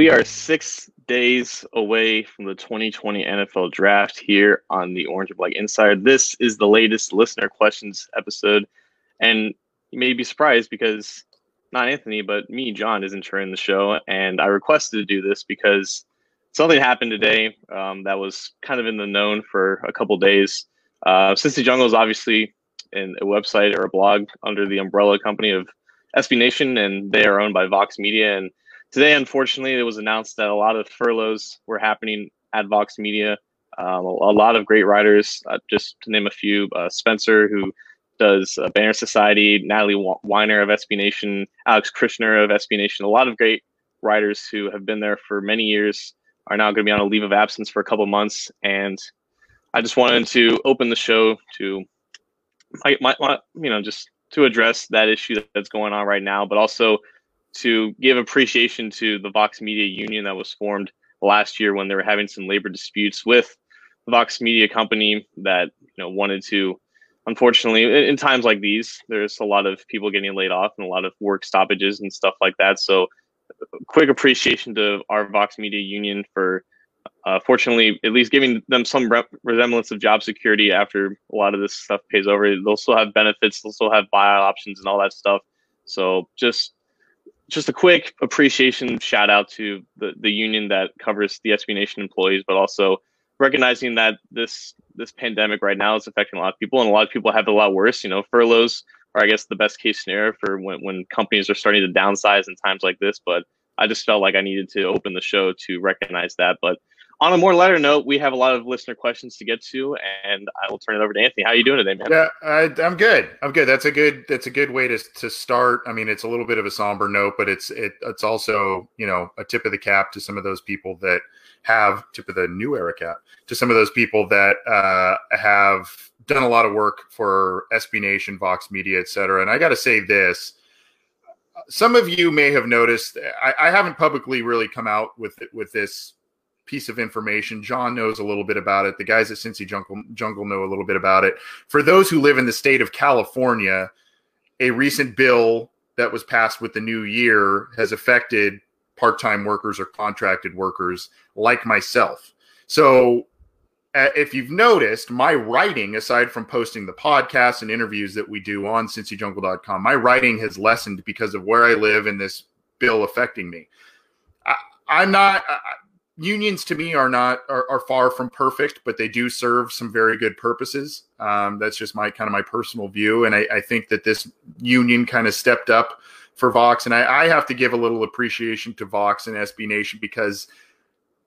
We are six days away from the 2020 NFL Draft here on the Orange and Black Insider. This is the latest listener questions episode, and you may be surprised because not Anthony, but me, John, isn't sharing the show, and I requested to do this because something happened today um, that was kind of in the known for a couple days. Uh, the Jungle is obviously in a website or a blog under the umbrella company of SB Nation, and they are owned by Vox Media and today, unfortunately, it was announced that a lot of furloughs were happening at Vox Media. Um, a, a, lot of great writers, uh, just to name a few, uh, Spencer, who does uh, Banner Society, Natalie Weiner of SB Nation, Alex Kirshner of SB Nation, a lot of great writers who have been there for many years are now going to be on a leave of absence for a couple months. And I just wanted to open the show to, my, my, my, you know, just to address that issue that's going on right now, but also to give appreciation to the Vox Media Union that was formed last year when they were having some labor disputes with the Vox Media company that you know wanted to. Unfortunately, in times like these, there's a lot of people getting laid off and a lot of work stoppages and stuff like that. So, quick appreciation to our Vox Media Union for, uh, fortunately, at least giving them some re- resemblance of job security after a lot of this stuff pays over. They'll still have benefits, they'll still have buyout options and all that stuff. So, just just a quick appreciation shout out to the, the union that covers the SB Nation employees, but also recognizing that this this pandemic right now is affecting a lot of people, and a lot of people have it a lot worse. You know, furloughs are, I guess, the best case scenario for when, when companies are starting to downsize in times like this. But I just felt like I needed to open the show to recognize that. But on a more lighter note, we have a lot of listener questions to get to, and I will turn it over to Anthony. How are you doing today, man? Yeah, I, am good. I'm good. That's a good. That's a good way to to start. I mean, it's a little bit of a somber note, but it's it, it's also you know a tip of the cap to some of those people that have tip of the new era cap to some of those people that uh, have done a lot of work for SB Nation, Vox Media, et cetera. And I got to say this. Some of you may have noticed. I, I haven't publicly really come out with with this piece of information. John knows a little bit about it. The guys at Cincy Jungle, Jungle know a little bit about it. For those who live in the state of California, a recent bill that was passed with the new year has affected part-time workers or contracted workers like myself. So uh, if you've noticed, my writing, aside from posting the podcasts and interviews that we do on cincyjungle.com, my writing has lessened because of where I live and this bill affecting me. I, am not. Unions to me are not are, are, far from perfect, but they do serve some very good purposes. Um, that's just my kind of my personal view, and I, I think that this union kind of stepped up for Vox, and I, I, have to give a little appreciation to Vox and SB Nation because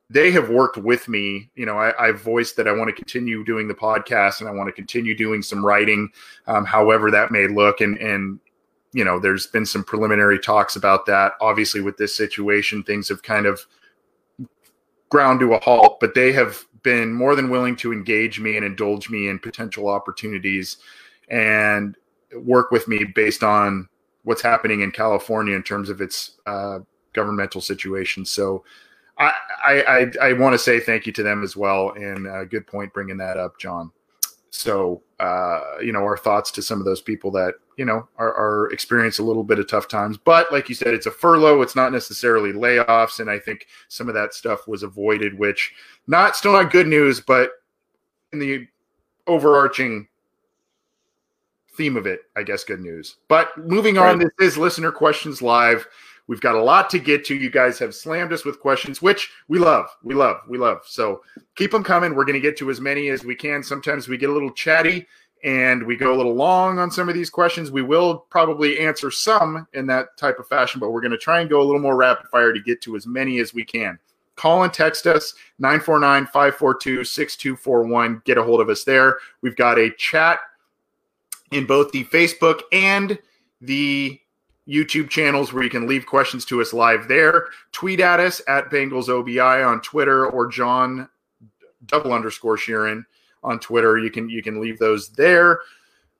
they have worked with me. You know, I, have voiced that I want to continue doing the podcast and I want to continue doing some writing, um, however that may look, and and you know, there's been some preliminary talks about that. Obviously, with this situation, things have kind of ground to a halt, but they have been more than willing to engage me and indulge me in potential opportunities and work with me based on what's happening in California in terms of its uh, governmental situation. So I, I, I, I want to say thank you to them as well. And a good point bringing that up, John. So, uh, you know, our thoughts to some of those people that, you know, are, are experience a little bit of tough times. But like you said, it's a furlough. It's not necessarily layoffs. And I think some of that stuff was avoided, which not still not good news, but in the overarching theme of it, I guess good news. But moving on, right. this is listener questions live. We've got a lot to get to. You guys have slammed us with questions, which we love. We love. We love. So keep them coming. We're going to get to as many as we can. Sometimes we get a little chatty and we go a little long on some of these questions. We will probably answer some in that type of fashion, but we're going to try and go a little more rapid fire to get to as many as we can. Call and text us 949 542 6241. Get a hold of us there. We've got a chat in both the Facebook and the YouTube channels where you can leave questions to us live there. Tweet at us at Bengals OBI on Twitter or John double underscore Sheeran on Twitter. You can you can leave those there.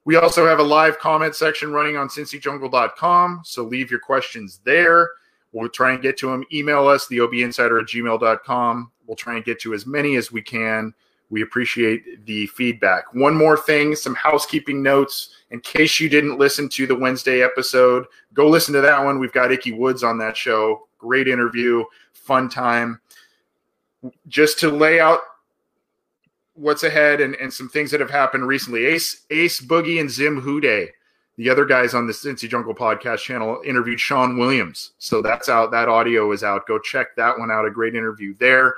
We also have a live comment section running on cincyjungle.com. So leave your questions there. We'll try and get to them. Email us, the obinsider at gmail.com. We'll try and get to as many as we can. We appreciate the feedback. One more thing, some housekeeping notes. In case you didn't listen to the Wednesday episode, go listen to that one. We've got Ickey Woods on that show. Great interview, fun time. Just to lay out what's ahead and, and some things that have happened recently. Ace Ace Boogie and Zim Hude, the other guys on the Cincy Jungle podcast channel, interviewed Sean Williams. So that's out. That audio is out. Go check that one out. A great interview there.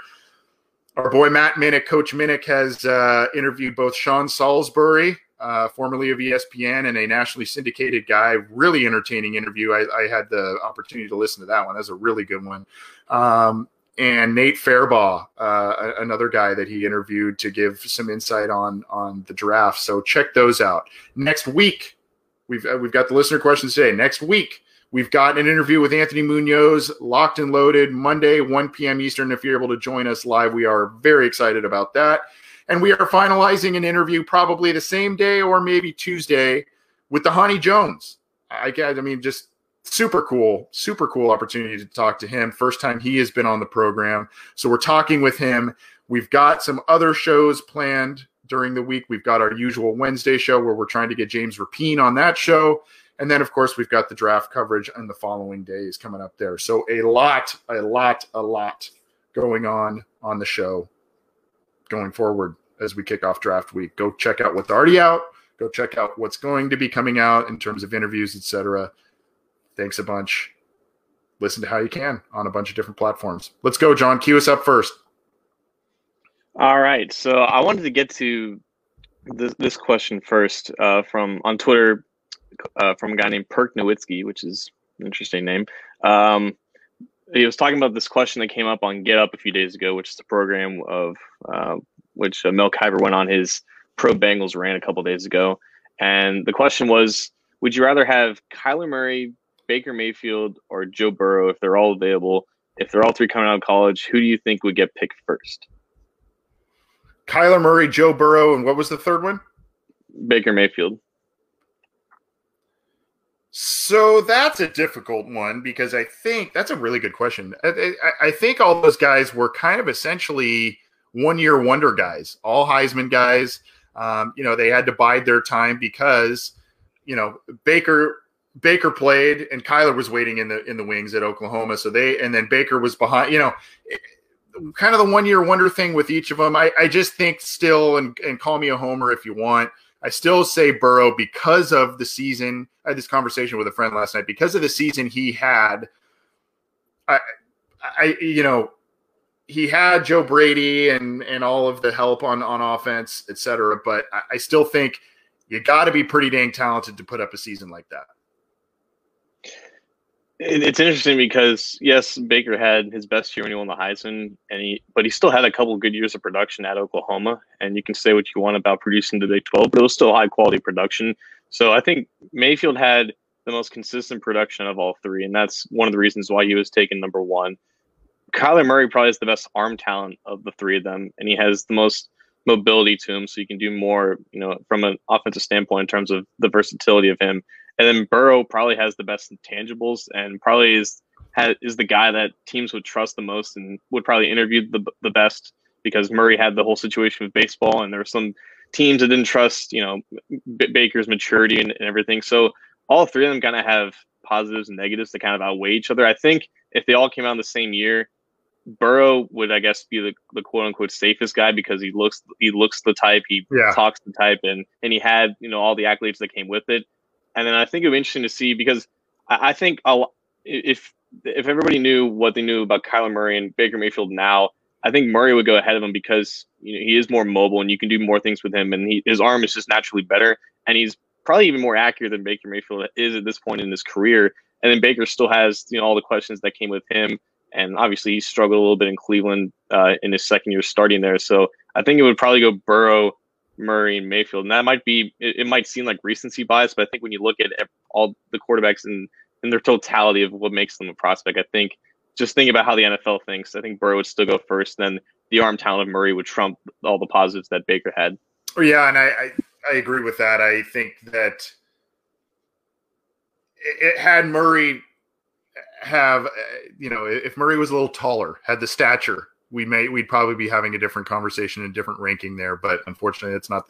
Our boy Matt Minnick, Coach Minnick, has uh, interviewed both Sean Salisbury, uh, formerly of ESPN, and a nationally syndicated guy. Really entertaining interview. I, I, had the opportunity to listen to that one. That's a really good one. Um, and Nate Fairbaugh, uh, another guy that he interviewed to give some insight on on the draft. So check those out. Next week, we've uh, we've got the listener questions today. Next week, we've got an interview with Anthony Munoz, locked and loaded, Monday, 1 p.m. Eastern. If you're able to join us live, we are very excited about that. And we are finalizing an interview probably the same day or maybe Tuesday with the Honey Jones. I guess I mean just super cool, super cool opportunity to talk to him. First time he has been on the program. So we're talking with him. We've got some other shows planned during the week. We've got our usual Wednesday show where we're trying to get James Rapien on that show. And then, of course, we've got the draft coverage and the following days coming up there. So a lot, a lot, a lot going on on the show going forward as we kick off draft week. Go check out what's already out. Go check out what's going to be coming out in terms of interviews, etc. Thanks a bunch. Listen to how you can on a bunch of different platforms. Let's go, John. Cue us up first. All right. So I wanted to get to this, this question first uh, from on Twitter uh, from a guy named Perk Nowitzki, which is an interesting name. Um, he was talking about this question that came up on Get Up a few days ago, which is the program of uh, which uh, Mel Kiper went on his pro Bengals rant a couple days ago. And the question was Would you rather have Kyler Murray Baker Mayfield or Joe Burrow, if they're all available, if they're all three coming out of college, who do you think would get picked first? Kyler Murray, Joe Burrow, and what was the third one? Baker Mayfield. So that's a difficult one because I think that's a really good question. I, I, I think all those guys were kind of essentially one year wonder guys, all Heisman guys. Um, you know, they had to bide their time because, you know, Baker Baker played and Kyler was waiting in the in the wings at Oklahoma. So they and then Baker was behind. You know, kind of the one year wonder thing with each of them. I, I just think still, and, and call me a homer if you want. I still say Burrow because of the season. I had this conversation with a friend last night because of the season he had. I, I, you know, he had Joe Brady and and all of the help on on offense, et cetera. But I, I still think you got to be pretty dang talented to put up a season like that. It's interesting because yes, Baker had his best year when he won the Heisman, and he but he still had a couple good years of production at Oklahoma. And you can say what you want about producing the Big Twelve, but it was still high quality production. So I think Mayfield had the most consistent production of all three, and that's one of the reasons why he was taken number one. Kyler Murray probably has the best arm talent of the three of them, and he has the most mobility to him, so you can do more, you know, from an offensive standpoint in terms of the versatility of him. And then Burrow probably has the best intangibles and probably is has, is the guy that teams would trust the most and would probably interview the, the best because Murray had the whole situation with baseball and there were some teams that didn't trust, you know, B- Baker's maturity and, and everything. So all three of them kind of have positives and negatives to kind of outweigh each other. I think if they all came out in the same year, Burrow would, I guess, be the, the quote unquote safest guy because he looks he looks the type, he yeah. talks the type, and and he had you know all the accolades that came with it. And then I think it would be interesting to see because I, I think I'll, if if everybody knew what they knew about Kyler Murray and Baker Mayfield now, I think Murray would go ahead of him because you know he is more mobile and you can do more things with him, and he, his arm is just naturally better, and he's probably even more accurate than Baker Mayfield is at this point in his career. And then Baker still has you know all the questions that came with him, and obviously he struggled a little bit in Cleveland uh, in his second year starting there. So I think it would probably go Burrow, Murray, and Mayfield, and that might be it, it might seem like recency bias, but I think when you look at all the quarterbacks and in their totality of what makes them a prospect, I think just think about how the NFL thinks. I think Burrow would still go first, then the arm talent of Murray would trump all the positives that Baker had. Oh, yeah, and I, I, I agree with that. I think that it, it had Murray have, uh, you know, if Murray was a little taller, had the stature, we may we'd probably be having a different conversation and different ranking there. But unfortunately, it's not.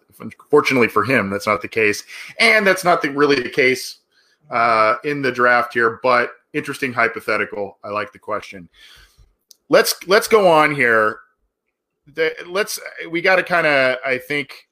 Fortunately for him, that's not the case, and that's not the, really the case uh, in the draft here. But interesting hypothetical. I like the question. Let's let's go on here. The, let's we got to kind of I think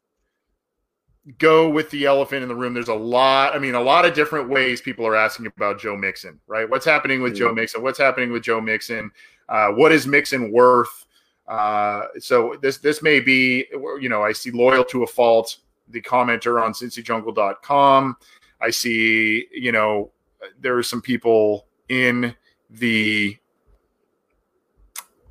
go with the elephant in the room. There's a lot. I mean, a lot of different ways people are asking about Joe Mixon. Right? What's happening with mm-hmm. Joe Mixon? What's happening with Joe Mixon? Uh, what is Mixon worth? Uh, so this this may be you know I see loyal to a fault. The commenter on CincyJungle.com. I see you know there are some people in the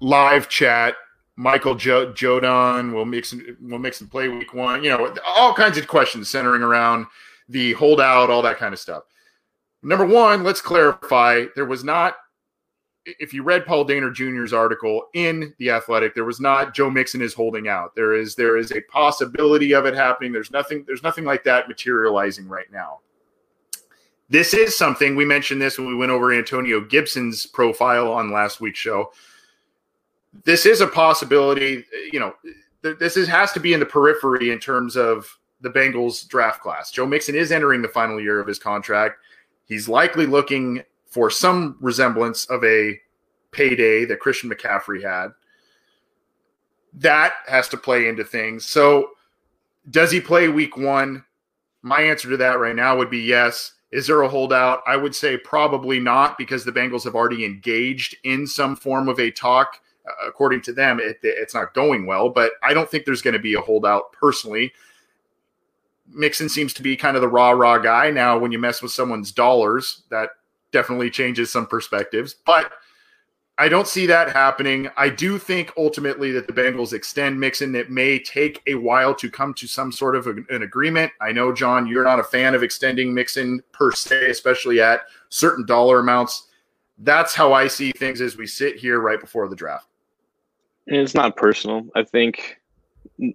live chat. Michael jo- Jodon will Mixon and will Mixon and play week one. You know, all kinds of questions centering around the holdout, all that kind of stuff. Number one, let's clarify: there was not. If you read Paul Dehner Jr.'s article in the Athletic, there was not Joe Mixon is holding out. There is there is a possibility of it happening. There's nothing there's nothing like that materializing right now. This is something we mentioned this when we went over Antonio Gibson's profile on last week's show. This is a possibility. You know, this is, has to be in the periphery in terms of the Bengals draft class. Joe Mixon is entering the final year of his contract. He's likely looking for some resemblance of a payday that Christian McCaffrey had. That has to play into things. So, does he play week one? My answer to that right now would be yes. Is there a holdout? I would say probably not because the Bengals have already engaged in some form of a talk. Uh, according to them, it, it's not going well, but I don't think there's going to be a holdout personally. Mixon seems to be kind of the rah rah guy. Now, when you mess with someone's dollars, that definitely changes some perspectives. But I don't see that happening. I do think ultimately that the Bengals extend Mixon. It may take a while to come to some sort of an agreement. I know, John, you're not a fan of extending Mixon per se, especially at certain dollar amounts. That's how I see things as we sit here right before the draft. And it's not personal. I think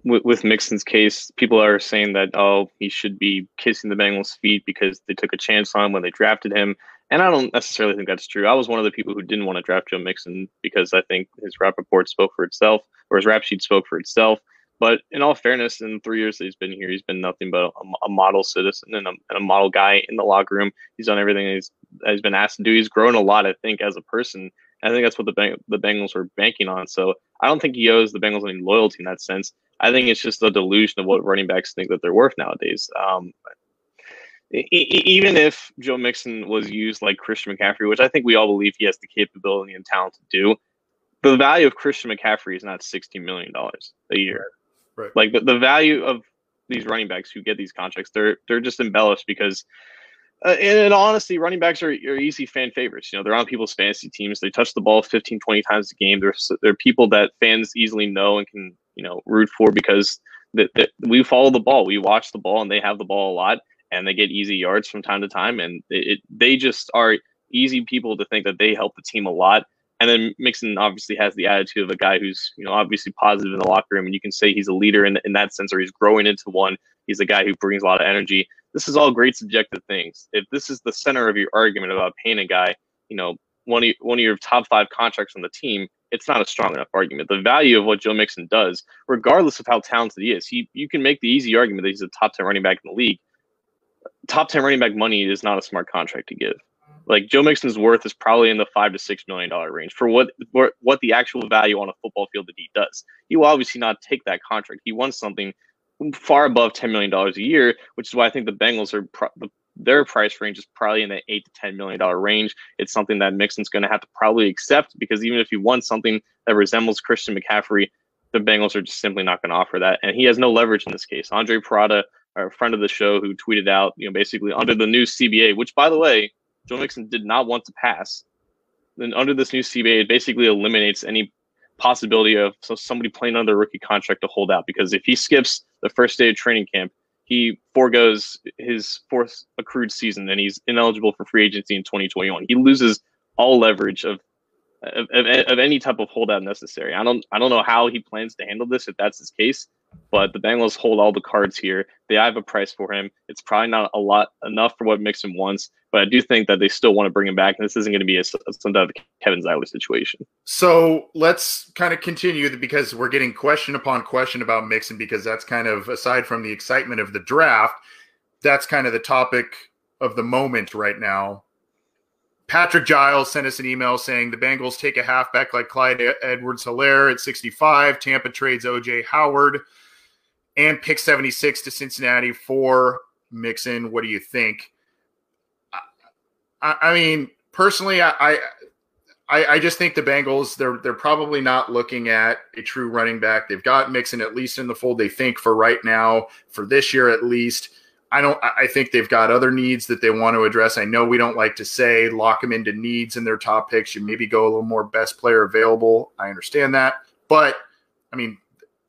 with, with Mixon's case, people are saying that, oh, he should be kissing the Bengals' feet because they took a chance on him when they drafted him. And I don't necessarily think that's true. I was one of the people who didn't want to draft Joe Mixon because I think his rap report spoke for itself, or his rap sheet spoke for itself. But in all fairness, in three years that he's been here, he's been nothing but a, a model citizen and a, and a, model guy in the locker room. He's done everything he's, he's been asked to do. He's grown a lot, I think, as a person. I think that's what the the Bengals were banking on. So I don't think he owes the Bengals any loyalty in that sense. I think it's just a delusion of what running backs think that they're worth nowadays. Um, even if Joe Mixon was used like Christian McCaffrey, which I think we all believe he has the capability and talent to do, the value of Christian McCaffrey is not $60 million a year. Right. Like the, the value of these running backs who get these contracts, they're they're just embellished because uh, and, and honestly, running backs are, are easy fan favorites. You know, they're on people's fantasy teams. They touch the ball 15, 20 times a game. They're, they're people that fans easily know and can, you know, root for because that, that we follow the ball. We watch the ball and they have the ball a lot and they get easy yards from time to time. And it, it, they just are easy people to think that they help the team a lot. And then Mixon obviously has the attitude of a guy who's, you know, obviously positive in the locker room. And you can say he's a leader in, in that sense, or he's growing into one. He's a guy who brings a lot of energy. This is all great subjective things. If this is the center of your argument about paying a guy, you know, one of one of your top five contracts on the team, it's not a strong enough argument. The value of what Joe Mixon does, regardless of how talented he is, he you can make the easy argument that he's a top ten running back in the league top 10 running back money is not a smart contract to give. Like Joe Mixon's worth is probably in the five to six million dollar range for what for what the actual value on a football field that he does. He will obviously not take that contract. He wants something far above ten million dollars a year, which is why I think the Bengals are pro- the their price range is probably in the eight to ten million dollar range. It's something that Mixon's going to have to probably accept because even if he wants something that resembles Christian McCaffrey, the Bengals are just simply not going to offer that, and he has no leverage in this case. Andre Parada, our friend of the show, who tweeted out, you know, basically under the new CBA, which by the way, Joe Mixon did not want to pass. Then under this new CBA, it basically eliminates any possibility of so somebody playing under a rookie contract to hold out because if he skips the first day of training camp, he foregoes his fourth accrued season and he's ineligible for free agency in 2021. He loses all leverage of of, of, of, any type of holdout necessary. I don't I don't know how he plans to handle this if that's his case, but the Bengals hold all the cards here. They have a price for him. It's probably not a lot enough for what Mixon wants, but I do think that they still want to bring him back, and this isn't going to be a, some type of Kevin Zeitler situation. So let's kind of continue because we're getting question upon question about Mixon because that's kind of aside from the excitement of the draft, that's kind of the topic of the moment right now Patrick Giles sent us an email saying the Bengals take a halfback like Clyde Edwards Helaire at 65. Tampa trades OJ Howard and pick 76 to Cincinnati for Mixon. What do you think? I, I mean, personally, I, I I just think the Bengals they're they're probably not looking at a true running back. They've got Mixon at least in the fold. They think for right now, for this year at least. I don't. I think they've got other needs that they want to address. I know we don't like to say lock them into needs in their top picks. You maybe go a little more best player available. I understand that, but I mean,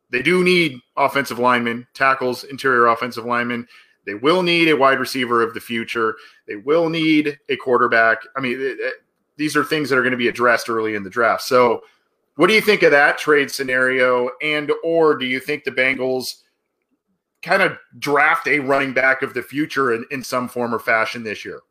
they do need offensive linemen, tackles, interior offensive linemen. They will need a wide receiver of the future. They will need a quarterback. I mean, it, it, these are things that are going to be addressed early in the draft. So, what do you think of that trade scenario? And or do you think the Bengals? Kind of draft a running back of the future in, in some form or fashion this year?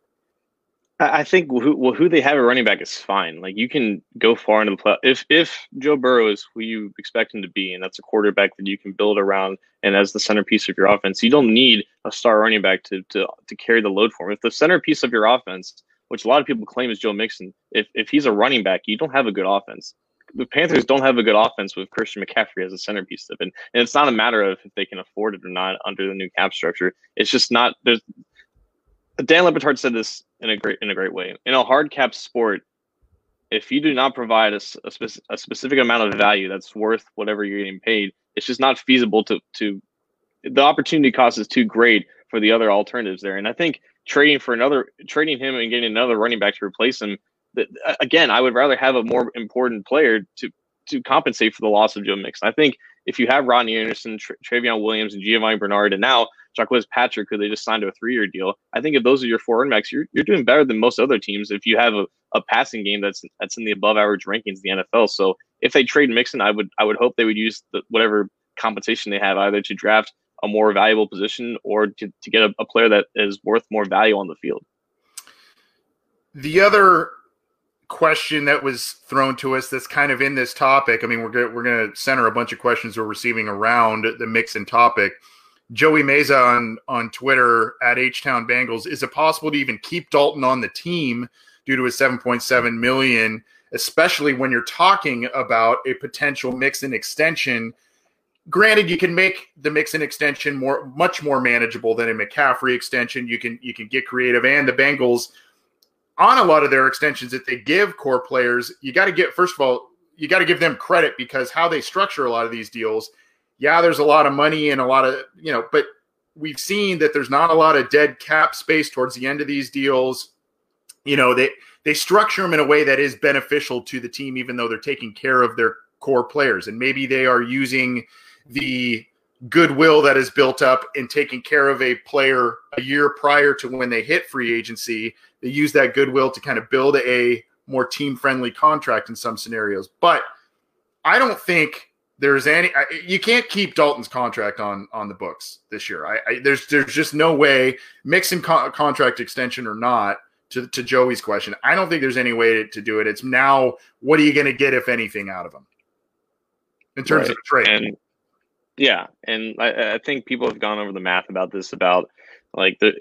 I think who, who they have a running back is fine. Like you can go far into the play. If if Joe Burrow is who you expect him to be, and that's a quarterback that you can build around, and as the centerpiece of your offense, you don't need a star running back to to to carry the load for him. If the centerpiece of your offense, which a lot of people claim is Joe Mixon, if if he's a running back, you don't have a good offense the Panthers don't have a good offense with Christian McCaffrey as a centerpiece of it. And it's not a matter of if they can afford it or not under the new cap structure. It's just not there's Dan Le said this in a great in a great way. In a hard cap sport, if you do not provide a, a, a specific amount of value that's worth whatever you're getting paid, it's just not feasible to to the opportunity cost is too great for the other alternatives there. And I think trading for another trading him and getting another running back to replace him again, I would rather have a more important player to to compensate for the loss of Joe Mixon. I think if you have Rodney Anderson, Tra- Trayveon Williams, and Giovani Bernard, and now Jacques Patrick, who they just signed to a three-year deal, I think if those are your four running backs, you're, you're doing better than most other teams if you have a, a passing game that's that's in the above average rankings in the NFL. So if they trade Mixon, I would I would hope they would use the, whatever compensation they have either to draft a more valuable position or to, to get a, a player that is worth more value on the field. The other question that was thrown to us that's kind of in this topic. I mean, we're we're going to center a bunch of questions we're receiving around the Mixon and topic. Joey Meza on on Twitter at H Town Bengals. Is it possible to even keep Dalton on the team due to his 7.7 million, especially when you're talking about a potential Mixon and extension? Granted, you can make the Mixon and extension more much more manageable than a McCaffrey extension. You can you can get creative, and the Bengals on a lot of their extensions that they give core players, you got to get first of all, you got to give them credit because how they structure a lot of these deals. Yeah, there's a lot of money and a lot of you know, but we've seen that there's not a lot of dead cap space towards the end of these deals. You know, they they structure them in a way that is beneficial to the team, even though they're taking care of their core players, and maybe they are using the goodwill that is built up in taking care of a player a year prior to when they hit free agency they use that goodwill to kind of build a more team friendly contract in some scenarios. But I don't think there's any. You can't keep Dalton's contract on on the books this year. I, I there's there's just no way Mixon co- contract extension or not. To, to Joey's question, I don't think there's any way to, to do it. It's now, what are you going to get, if anything, out of him in terms right. of trade? And, yeah, and I, I think people have gone over the math about this about like the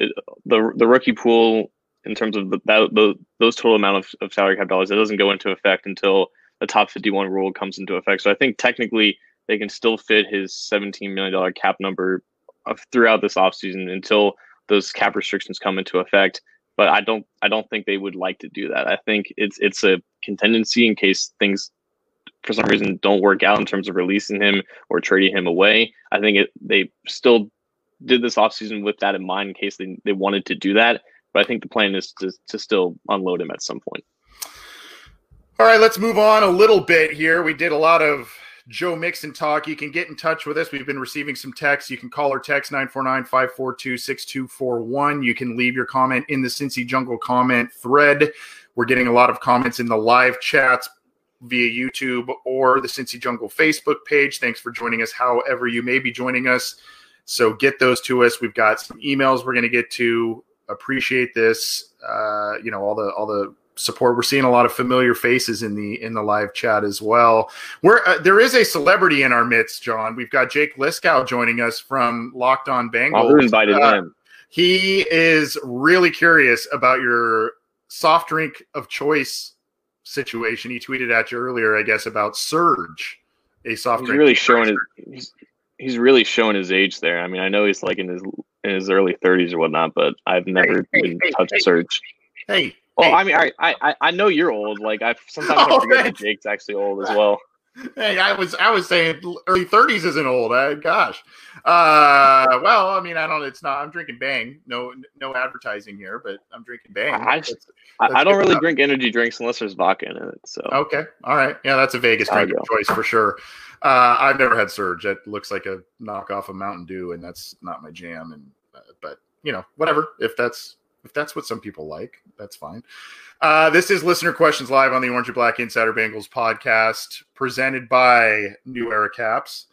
the the rookie pool in terms of the, that, the, those total amount of, of salary cap dollars. It doesn't go into effect until the top 51 rule comes into effect. So I think technically they can still fit his $17 million cap number uh, throughout this offseason until those cap restrictions come into effect. But I don't I don't think they would like to do that. I think it's it's a contingency in case things for some reason don't work out in terms of releasing him or trading him away. I think it they still did this offseason with that in mind in case they, they wanted to do that. But I think the plan is to, to still unload him at some point. All right, let's move on a little bit here. We did a lot of Joe Mixon talk. You can get in touch with us. We've been receiving some texts. You can call or text 949 542 6241. You can leave your comment in the Cincy Jungle comment thread. We're getting a lot of comments in the live chats via YouTube or the Cincy Jungle Facebook page. Thanks for joining us, however, you may be joining us. So get those to us. We've got some emails we're going to get to. Appreciate this. Uh, you know all the all the support. We're seeing a lot of familiar faces in the in the live chat as well. Where uh, there is a celebrity in our midst, John. We've got Jake Liskow joining us from Locked On Bengals. Oh, who invited uh, him? He is really curious about your soft drink of choice situation. He tweeted at you earlier, I guess, about Surge, a soft he's drink. Really showing his, he's, he's really showing his age there. I mean, I know he's like in his in his early 30s or whatnot, but I've never hey, even hey, touched hey, Surge. Hey, well, I mean, I, I I know you're old. Like I sometimes oh, I forget that Jake's actually old as well. Hey, I was I was saying early 30s isn't old. Uh, gosh. Uh, well, I mean, I don't. It's not. I'm drinking Bang. No, no advertising here, but I'm drinking Bang. I, that's, that's I don't really drink energy drinks unless there's vodka in it. So okay, all right, yeah, that's a Vegas drink choice for sure. Uh, I've never had Surge. It looks like a knockoff of Mountain Dew, and that's not my jam. And uh, but you know, whatever. If that's if that's what some people like, that's fine. Uh, this is listener questions live on the Orange and Black Insider Bengals podcast, presented by New Era Caps.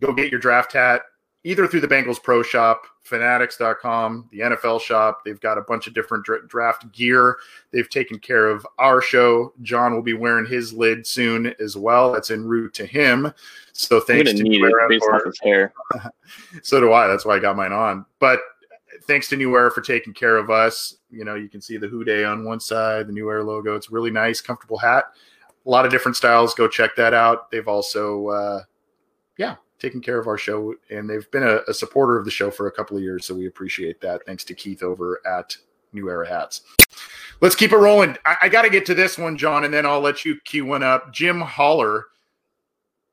Go get your draft hat either through the Bengals Pro Shop, Fanatics.com, the NFL Shop. They've got a bunch of different dra- draft gear. They've taken care of our show. John will be wearing his lid soon as well. That's en route to him. So thanks to based off his hair. so do I. That's why I got mine on. But thanks to New Era for taking care of us. You know, you can see the Who Dey on one side, the New Era logo. It's really nice, comfortable hat. A lot of different styles. Go check that out. They've also, uh, yeah, taken care of our show, and they've been a, a supporter of the show for a couple of years. So we appreciate that. Thanks to Keith over at New Era Hats. Let's keep it rolling. I, I got to get to this one, John, and then I'll let you cue one up. Jim Holler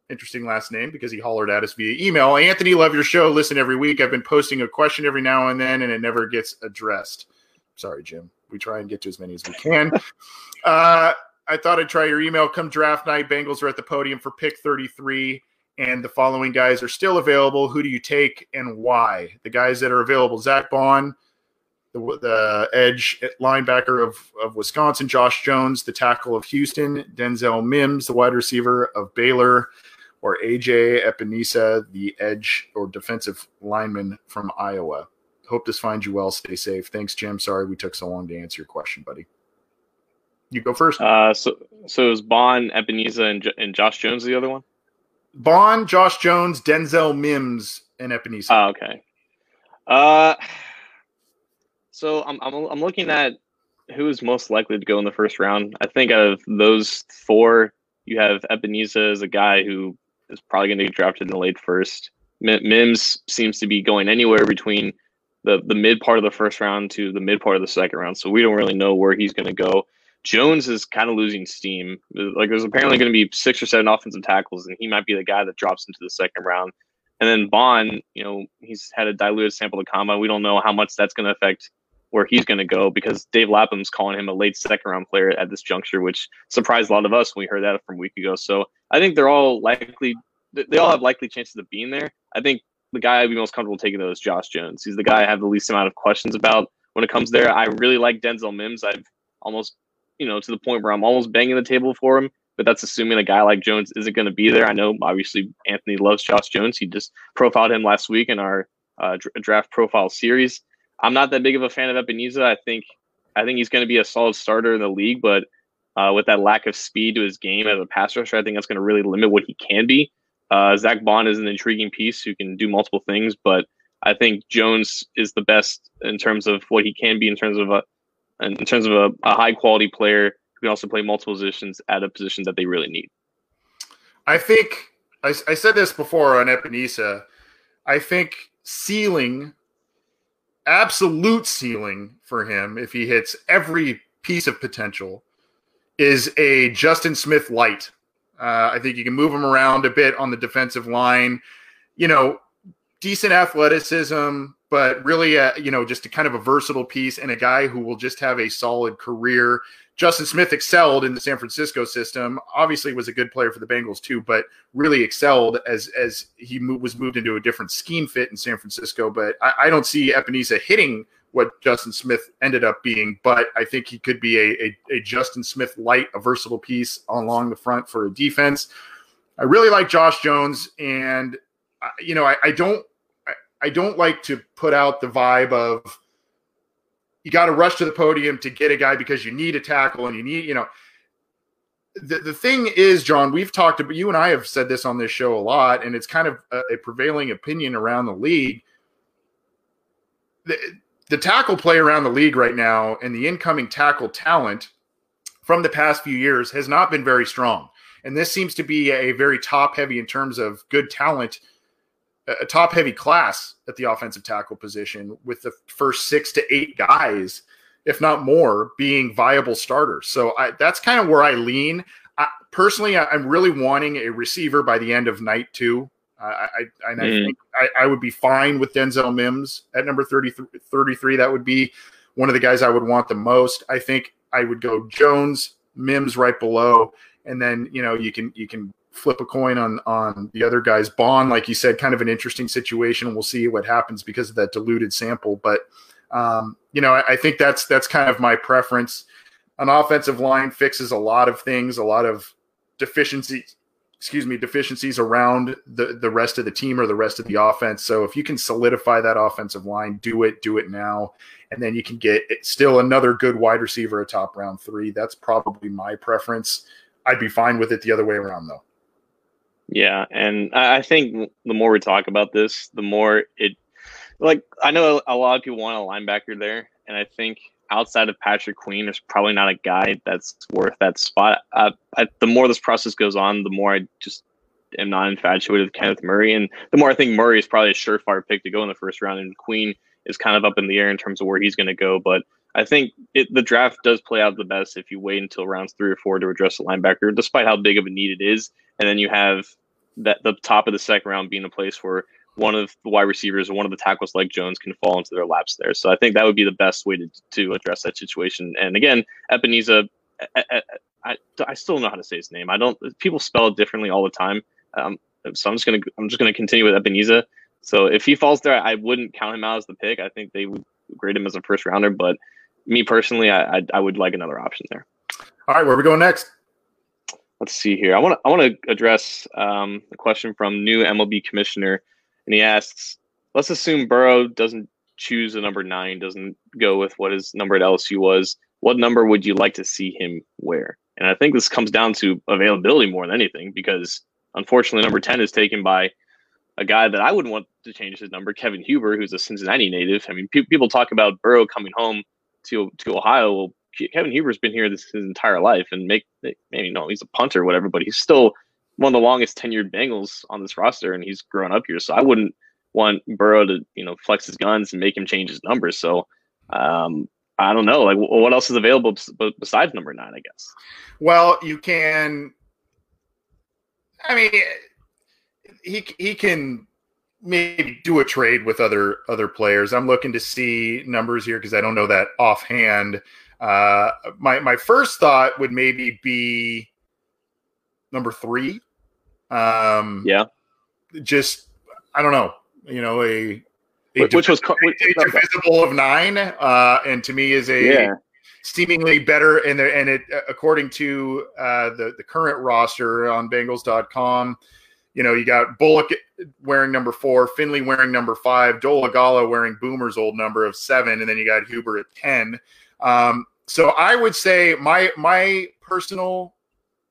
interesting last name because he hollered at us via email. Anthony, love your show. Listen every week. I've been posting a question every now and then, and it never gets addressed. Sorry, Jim. We try and get to as many as we can. uh, I thought I'd try your email. Come draft night, Bengals are at the podium for pick 33, and the following guys are still available. Who do you take and why? The guys that are available Zack Baun, the, the edge linebacker of, of Wisconsin, Josh Jones, the tackle of Houston, Denzel Mims, the wide receiver of Baylor, or AJ Epenesa, the edge or defensive lineman from Iowa. Hope this finds you well. Stay safe. Thanks, Jim. Sorry we took so long to answer your question, buddy. You go first. Uh, so, so was Baun, Epenesa, and, and Josh Jones the other one? Baun, Josh Jones, Denzel Mims, and Epenesa. Oh, okay. Uh, so I'm, I'm, I'm looking at who is most likely to go in the first round. I think out of those four, you have Epenesa as a guy who is probably going to get drafted in the late first. Mims seems to be going anywhere between the the mid part of the first round to the mid part of the second round, so we don't really know where he's going to go. Jones is kind of losing steam. Like there's apparently going to be six or seven offensive tackles, and he might be the guy that drops into the second round. And then Baun, you know, he's had a diluted sample of combine. We don't know how much that's going to affect where he's going to go because Dave Lapham's calling him a late second round player at this juncture, which surprised a lot of us when we heard that from a week ago. So I think they're all likely, they all have likely chances of being there. I think the guy I'd be most comfortable taking though is Josh Jones. He's the guy I have the least amount of questions about when it comes there. I really like Denzel Mims. I've almost, you know, to the point where I'm almost banging the table for him. But that's assuming a guy like Jones isn't going to be there. I know, obviously, Anthony loves Josh Jones. He just profiled him last week in our uh, draft profile series. I'm not that big of a fan of Epenesa. I think I think he's going to be a solid starter in the league, but uh, with that lack of speed to his game as a pass rusher, I think that's going to really limit what he can be. Uh, Zack Baun is an intriguing piece who can do multiple things, but I think Jones is the best in terms of what he can be in terms of a in terms of a, a high quality player who can also play multiple positions at a position that they really need. I think I, I said this before on Epenesa. I think ceiling absolute ceiling for him, if he hits every piece of potential, is a Justin Smith light. Uh, I think you can move him around a bit on the defensive line. You know, decent athleticism, but really, uh, you know, just a kind of a versatile piece and a guy who will just have a solid career. Justin Smith excelled in the San Francisco system. Obviously, was a good player for the Bengals too, but really excelled as as he was moved into a different scheme fit in San Francisco. But I, I don't see Epenesa hitting what Justin Smith ended up being, but I think he could be a, a, a Justin Smith light, a versatile piece along the front for a defense. I really like Josh Jones, and uh, you know, I, I don't I, don't like to put out the vibe of you got to rush to the podium to get a guy because you need a tackle and you need, you know. The, the thing is, John, we've talked about you and I have said this on this show a lot, and it's kind of a, a prevailing opinion around the league. The, the tackle play around the league right now and the incoming tackle talent from the past few years has not been very strong. And this seems to be a very top heavy in terms of good talent a top heavy class at the offensive tackle position with the first six to eight guys, if not more, being viable starters. So I, that's kind of where I lean. I, personally, I, am really wanting a receiver by the end of night two. I, I, and I mm. think I, I, would be fine with Denzel Mims at number 33, 33. That would be one of the guys I would want the most. I think I would go Jones, Mims right below, and then you know you can you can flip a coin on on the other guy's Baun like you said kind of an interesting situation. We'll see what happens because of that diluted sample. But um, you know I, I, think that's that's kind of my preference. An offensive line fixes a lot of things a lot of deficiencies excuse me deficiencies around the the rest of the team or the rest of the offense. So if you can solidify that offensive line do it do it now. And then you can get still another good wide receiver a top round three. That's probably my preference. I'd be fine with it the other way around though yeah, and I think the more we talk about this, the more it like I know a lot of people want a linebacker there, and I think outside of Patrick Queen, there's probably not a guy that's worth that spot. Uh, I, the more this process goes on, the more I just am not infatuated with Kenneth Murray, and the more I think Murray is probably a surefire pick to go in the first round, and Queen is kind of up in the air in terms of where he's going to go. But I think it, the draft does play out the best if you wait until rounds three or four to address the linebacker, despite how big of a need it is. And then you have that the top of the second round being a place where one of the wide receivers or one of the tackles like Jones can fall into their laps there. So I think that would be the best way to, to address that situation. And again, Epenesa, I, I, I, still know how to say his name. I don't. People spell it differently all the time. Um, so I'm just gonna I'm just gonna continue with Epenesa. So if he falls there, I wouldn't count him out as the pick. I think they would grade him as a first rounder. But me personally, I I, I would like another option there. All right, where we going next? Let's see here. I want to I want to address um, a question from new MLB commissioner, and he asks, let's assume Burrow doesn't choose a number nine, doesn't go with what his number at LSU was. What number would you like to see him wear? And I think this comes down to availability more than anything, because unfortunately, number ten is taken by a guy that I wouldn't want to change his number, Kevin Huber, who's a Cincinnati native. I mean, pe- people talk about Burrow coming home to to Ohio. Well, Kevin Huber's been here this his entire life, and make maybe no, he's a punter or whatever, but he's still one of the longest tenured Bengals on this roster, and he's grown up here. So I wouldn't want Burrow to you know flex his guns and make him change his numbers. So um, I don't know, like what else is available besides number nine? I guess. Well, you can. I mean, he he can maybe do a trade with other other players. I'm looking to see numbers here because I don't know that offhand. Uh, my my first thought would maybe be number three. Um, yeah, just I don't know. You know, a, a which was co- a divisible of nine, uh, and to me is a yeah. seemingly better. And and it according to uh, the the current roster on Bengals.com, you know, you got Bullock wearing number four, Finley wearing number five, Dolegala wearing Boomer's old number of seven, and then you got Huber at ten. Um, so I would say my my personal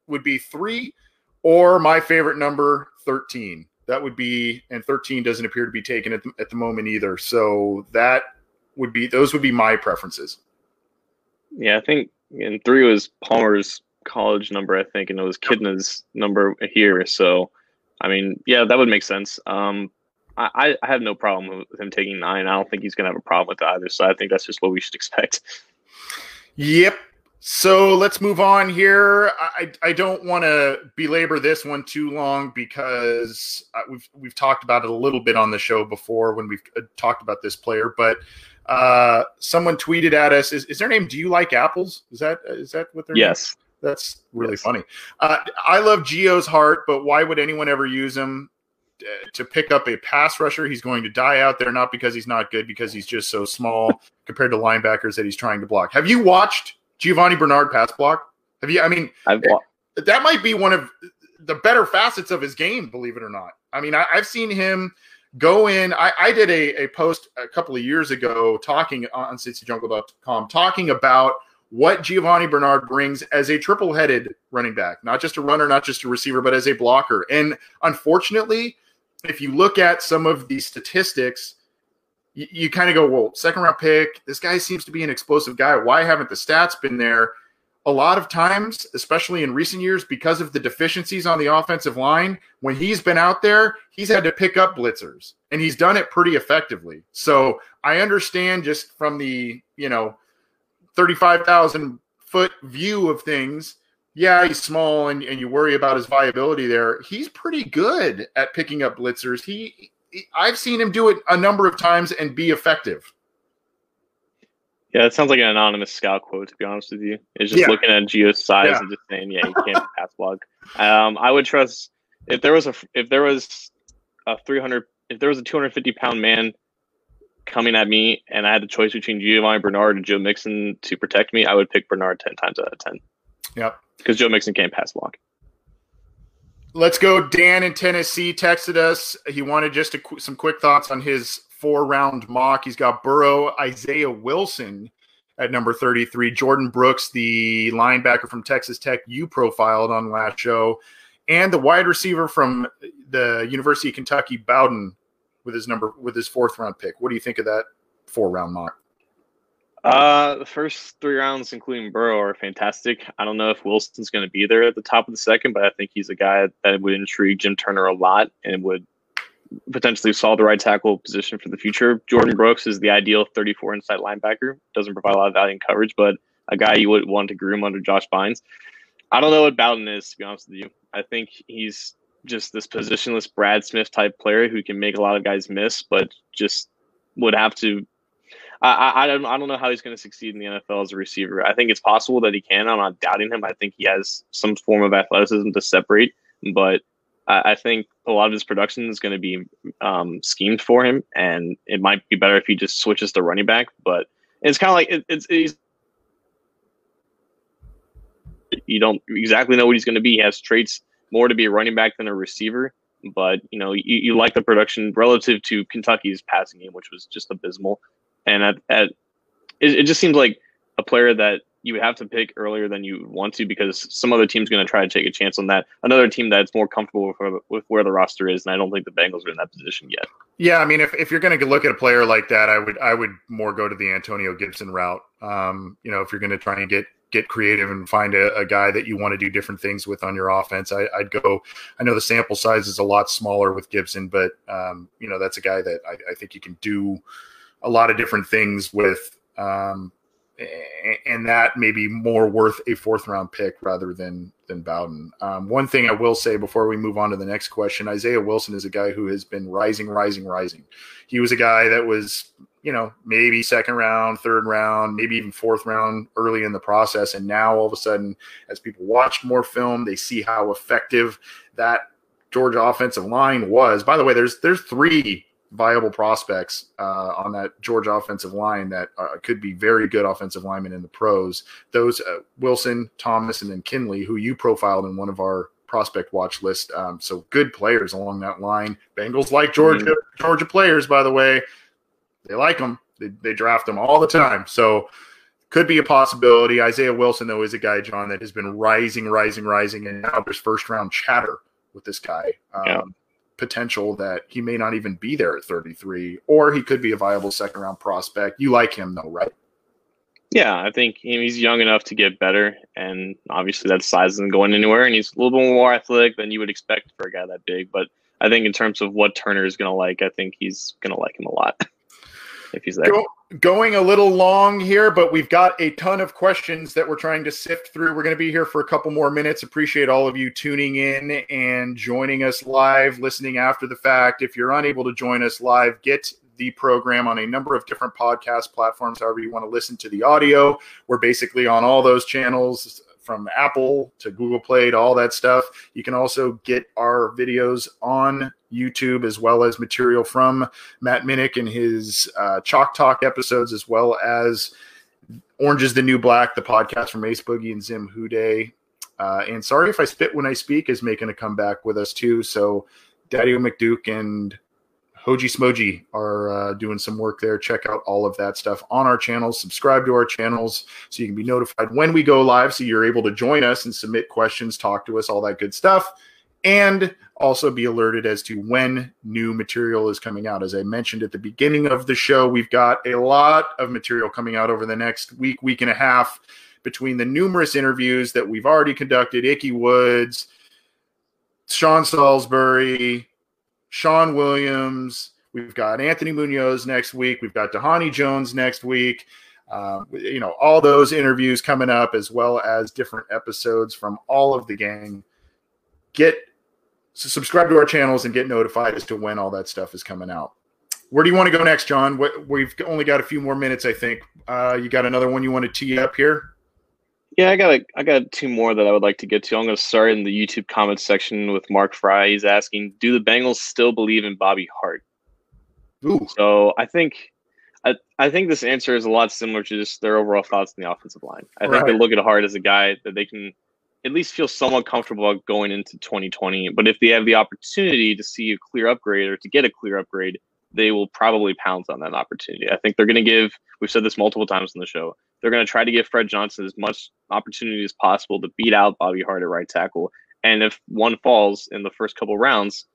would be three, or my favorite number thirteen. That would be, and thirteen doesn't appear to be taken at the, at the moment either. So that would be those would be my preferences. Yeah, I think and three was Palmer's college number, I think, and it was Kitna's number here. So, I mean, yeah, that would make sense. Um, I, I have no problem with him taking nine. I don't think he's going to have a problem with either. So I think that's just what we should expect. Yep. So let's move on here. I, I don't want to belabor this one too long because uh, we've we've talked about it a little bit on the show before when we've uh, talked about this player. But uh, someone tweeted at us: "Is, is their name? Do you like apples? Is that is that what their yes? Name? That's really yes. funny. Uh, I love Gio's heart, but why would anyone ever use him to pick up a pass rusher? He's going to die out there, not because he's not good, because he's just so small compared to linebackers that he's trying to block. Have you watched Giovani Bernard pass block? Have you? I mean, that might be one of the better facets of his game, believe it or not. I mean, I, have seen him go in. I, I did a, a, post a couple of years ago talking on cincyjungle.com, talking about what Giovani Bernard brings as a triple headed running back, not just a runner, not just a receiver, but as a blocker. And unfortunately, if you look at some of the statistics, you, you kind of go, well, second round pick, this guy seems to be an explosive guy. Why haven't the stats been there? A lot of times, especially in recent years, because of the deficiencies on the offensive line, when he's been out there, he's had to pick up blitzers and he's done it pretty effectively. So I understand just from the, you know, 35,000 foot view of things. Yeah, he's small and, and you worry about his viability there. He's pretty good at picking up blitzers. He I've seen him do it a number of times and be effective. Yeah, it sounds like an anonymous scout quote. To be honest with you, it's just yeah. looking at Gio's size yeah. and just saying, "Yeah, he can't pass block." Um, I would trust if there was a if there was a 300 if there was a 250 pound man coming at me and I had the choice between Giovani Bernard and Joe Mixon to protect me, I would pick Bernard 10 times out of 10. Yep. Because Joe Mixon can't pass block. Let's go. Dan in Tennessee texted us. He wanted just a, some quick thoughts on his four round mock. He's got Burrow, Isaiah Wilson at number 33, Jordyn Brooks, the linebacker from Texas Tech, you profiled on last show, and the wide receiver from the University of Kentucky, Bowden, with his number with his fourth round pick. What do you think of that four round mock? Uh, the first three rounds, including Burrow, are fantastic. I don't know if Wilson's going to be there at the top of the second, but I think he's a guy that would intrigue Jim Turner a lot and would potentially solve the right tackle position for the future. Jordyn Brooks is the ideal 34 inside linebacker. Doesn't provide a lot of value in coverage, but a guy you would want to groom under Josh Bynes. I don't know what Bowden is, to be honest with you. I think he's just this positionless Brad Smith type player who can make a lot of guys miss, but just would have to I, I, don't I don't know how he's going to succeed in the NFL as a receiver. I think it's possible that he can. I'm not doubting him. I think he has some form of athleticism to separate, but I, I think a lot of his production is going to be um, schemed for him, and it might be better if he just switches to running back. But it's kind of like it, it's, it's you don't exactly know what he's going to be. He has traits more to be a running back than a receiver, but you know you, you like the production relative to Kentucky's passing game, which was just abysmal and at, at it, it just seems like a player that you would have to pick earlier than you want to because some other team's going to try to take a chance on that. Another team that's more comfortable with, with where the roster is, and I don't think the Bengals are in that position yet. Yeah, I mean, if, if you're going to look at a player like that, I would I would more go to the Antonio Gibson route. Um, you know, if you're going to try and get get creative and find a, a, guy that you want to do different things with on your offense, I, would go. I know the sample size is a lot smaller with Gibson, but um, you know that's a guy that I, I think you can do a lot of different things with um, and that may be more worth a fourth round pick rather than than Bowden. Um, one thing I will say before we move on to the next question: Isaiah Wilson is a guy who has been rising, rising, rising. He was a guy that was, you know, maybe second round, third round, maybe even fourth round early in the process, and now all of a sudden, as people watch more film, they see how effective that Georgia offensive line was. By the way, there's there's three viable prospects uh, on that Georgia offensive line that uh, could be very good offensive linemen in the pros. Those uh, Wilson, Thomas, and then Kindley, who you profiled in one of our prospect watch list. Um, so good players along that line. Bengals like Georgia mm-hmm. Georgia players, by the way. They like them. They, they draft them all the time. So could be a possibility. Isaiah Wilson, though, is a guy, John, that has been rising, rising, rising, and now there's first round chatter with this guy. Um, yeah potential that he may not even be there at 33, or he could be a viable second round prospect. You like him though, right? Yeah, I think he's young enough to get better, and obviously that size isn't going anywhere, and he's a little bit more athletic than you would expect for a guy that big. But I think in terms of what Turner is going to like, I think he's going to like him a lot if he's there. Go, going a little long here, but we've got a ton of questions that we're trying to sift through. We're going to be here for a couple more minutes. Appreciate all of you tuning in and joining us live, listening after the fact. If you're unable to join us live, get the program on a number of different podcast platforms, however you want to listen to the audio. We're basically on all those channels from Apple to Google Play to all that stuff. You can also get our videos on YouTube as well as material from Matt Minnick and his uh, Chalk Talk episodes, as well as Orange is the New Black, the podcast from Ace Boogie and Zim Hude. Uh, and sorry if I spit when I speak is making a comeback with us too. So Daddy McDuke and Hoji Smoji are uh, doing some work there. Check out all of that stuff on our channels. Subscribe to our channels so you can be notified when we go live so you're able to join us and submit questions, talk to us, all that good stuff. And also be alerted as to when new material is coming out. As I mentioned at the beginning of the show, we've got a lot of material coming out over the next week, week and a half between the numerous interviews that we've already conducted Ickey Woods, Sean Salisbury, Sean Williams. We've got Anthony Munoz next week. We've got Dhani Jones next week. Uh, you know, all those interviews coming up, as well as different episodes from all of the gang. Get so subscribe to our channels and get notified as to when all that stuff is coming out. Where do you want to go next, John? We've only got a few more minutes, I think. Uh, you got another one you want to tee up here? Yeah, I got a, I got two more that I would like to get to. I'm going to start in the YouTube comments section with Mark Fry. He's asking, "Do the Bengals still believe in Bobby Hart?" Ooh. So I think, I, I think this answer is a lot similar to just their overall thoughts on the offensive line. I right. think they look at Hart as a guy that they can at least feel somewhat comfortable about going into 2020. But if they have the opportunity to see a clear upgrade or to get a clear upgrade, they will probably pounce on that opportunity. I think they're going to give. We've said this multiple times in the show they're going to try to give Fred Johnson as much opportunity as possible to beat out Bobby Hart at right tackle. And if one falls in the first couple rounds,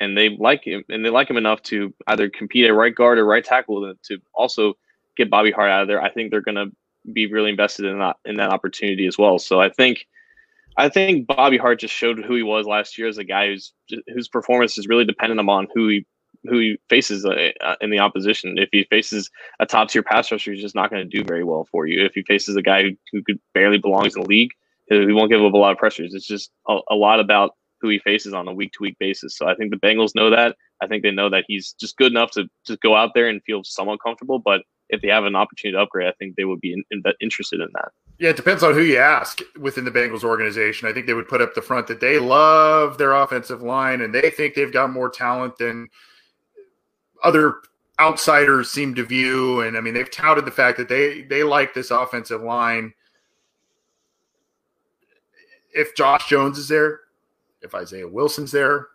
and they like him, and they like him enough to either compete at right guard or right tackle to also get Bobby Hart out of there, I think they're going to be really invested in that in that opportunity as well. So I think. I think Bobby Hart just showed who he was last year as a guy who's whose performance is really dependent upon who he who he faces uh, uh, in the opposition. If he faces a top tier pass rusher, he's just not going to do very well for you. If he faces a guy who, who could barely belongs in the league, he won't give up a lot of pressures. It's just a, a lot about who he faces on a week to week basis. So I think the Bengals know that. I think they know that he's just good enough to just go out there and feel somewhat comfortable. But if they have an opportunity to upgrade, I think they would be in, in, interested in that. Yeah, it depends on who you ask within the Bengals organization. I think they would put up the front that they love their offensive line and they think they've got more talent than other outsiders seem to view. And I mean, they've touted the fact that they they like this offensive line. If Josh Jones is there, if Isaiah Wilson's there,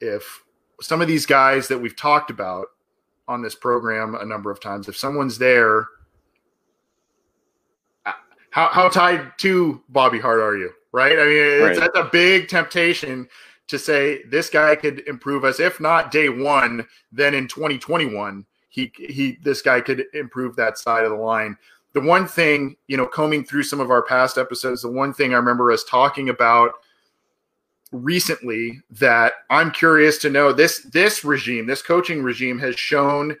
if some of these guys that we've talked about on this program a number of times, if someone's there, uh, how, how tied to Bobby Hart are you? Right? I mean, right. that's a big temptation to say this guy could improve us. If not day one, then in 2021, he he this guy could improve that side of the line. The one thing, you know, combing through some of our past episodes, the one thing I remember us talking about recently that I'm curious to know this this regime, this coaching regime has shown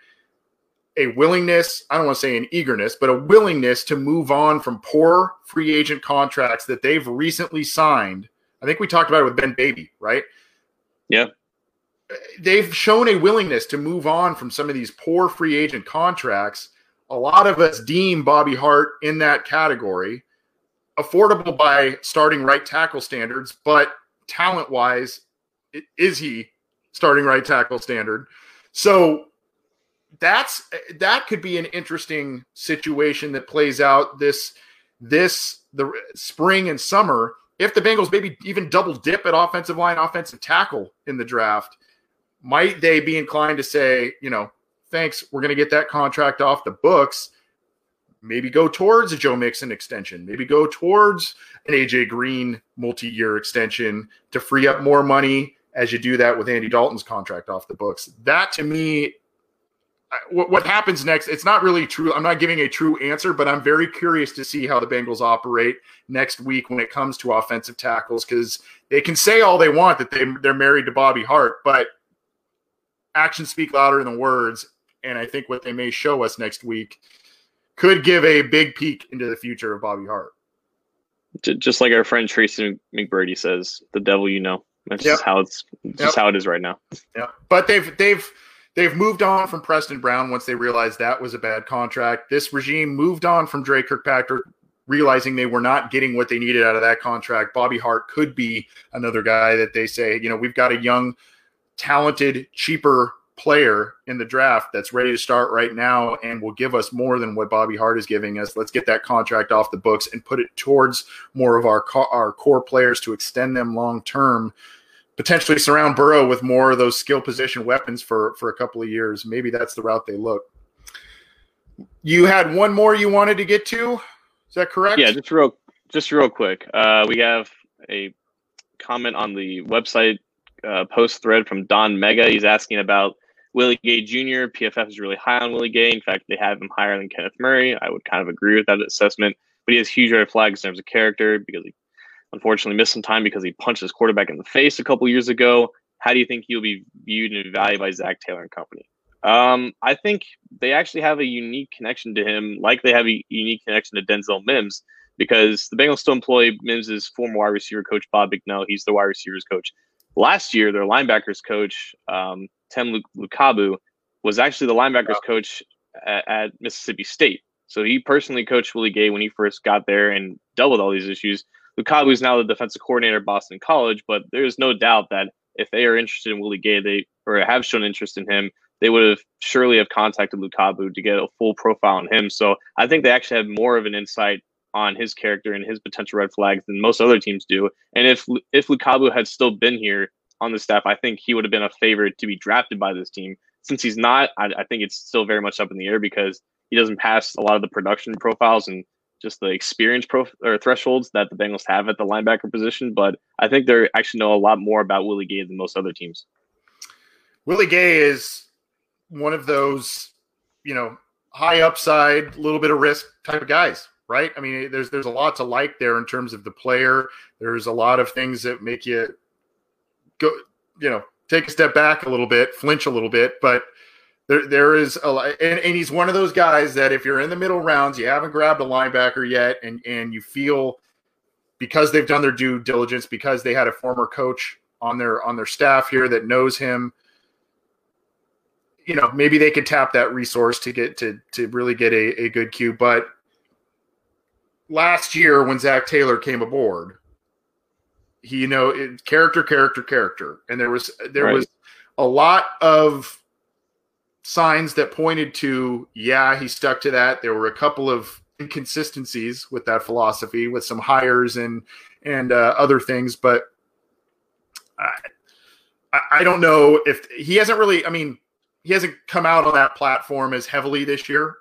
a willingness, I don't want to say an eagerness, but a willingness to move on from poor free agent contracts that they've recently signed I think we talked about it with Ben Baby, right? Yeah. They've shown a willingness to move on from some of these poor free agent contracts. A lot of us deem Bobby Hart in that category, affordable by starting right tackle standards, but talent wise, is he starting right tackle standard? So that's that could be an interesting situation that plays out this this the spring and summer if the Bengals maybe even double dip at offensive line, offensive tackle in the draft, might they be inclined to say, you know, thanks, we're going to get that contract off the books. Maybe go towards a Joe Mixon extension. Maybe go towards an AJ Green multi-year extension to free up more money as you do that with Andy Dalton's contract off the books. That to me what, what happens next, it's not really true. I'm not giving a true answer, but I'm very curious to see how the Bengals operate next week when it comes to offensive tackles because they can say all they want that they, they're married to Bobby Hart, but actions speak louder than words, and I think what they may show us next week could give a big peek into the future of Bobby Hart. Just like our friend Tracy McBrady says, "The devil you know." That's yep. just how it's just yep. how it is right now. Yeah, but they've they've they've moved on from Preston Brown once they realized that was a bad contract. This regime moved on from Dre Kirkpatrick, realizing they were not getting what they needed out of that contract. Bobby Hart could be another guy that they say, you know, we've got a young, talented, cheaper player in the draft that's ready to start right now and will give us more than what Bobby Hart is giving us. Let's get that contract off the books and put it towards more of our our core players to extend them long term. Potentially surround Burrow with more of those skill position weapons for for a couple of years. Maybe that's the route they look. You had one more you wanted to get to. Is that correct? Yeah, just real just real quick. Uh, we have a comment on the website uh, post thread from Don Mega. He's asking about Willie Gay Jr. PFF is really high on Willie Gay. In fact, they have him higher than Kenneth Murray. I would kind of agree with that assessment. But he has huge red flags in terms of character because he unfortunately missed some time because he punched his quarterback in the face a couple years ago. How do you think he'll be viewed and valued by Zac Taylor and company? Um, I think they actually have a unique connection to him, like they have a unique connection to Denzel Mims, because the Bengals still employ Mims' former wide receiver coach, Bob McNell. He's the wide receivers coach. Last year, their linebackers coach, um, Tem Lukabu was actually the linebackers coach at, at, Mississippi State. So he personally coached Willie Gay when he first got there and dealt with all these issues. Lukabu is now the defensive coordinator at Boston College, but there's no doubt that if they are interested in Willie Gay, they or have shown interest in him, they would have surely have contacted Lukabu to get a full profile on him. So I think they actually have more of an insight on his character and his potential red flags than most other teams do. And if if Lukabu had still been here, on the staff, I think he would have been a favorite to be drafted by this team. Since he's not, I, I think it's still very much up in the air because he doesn't pass a lot of the production profiles and just the experience or thresholds that the Bengals have at the linebacker position. But I think they actually know a lot more about Willie Gay than most other teams. Willie Gay is one of those, you know, high upside, little bit of risk type of guys, right? I mean, there's there's a lot to like there in terms of the player. There's a lot of things that make you go, you know, take a step back a little bit, flinch a little bit, but there, there is a and, and he's one of those guys that if you're in the middle rounds, you haven't grabbed a linebacker yet, and and you feel because they've done their due diligence, because they had a former coach on their on their staff here that knows him, you know, maybe they could tap that resource to get to to really get a, a good cue. But last year when Zac Taylor came aboard, he you know it, character character character and there was there right. was a lot of signs that pointed to yeah he stuck to that. There were a couple of inconsistencies with that philosophy with some hires and and uh, other things but I, I don't know if he hasn't really i mean he hasn't come out on that platform as heavily this year.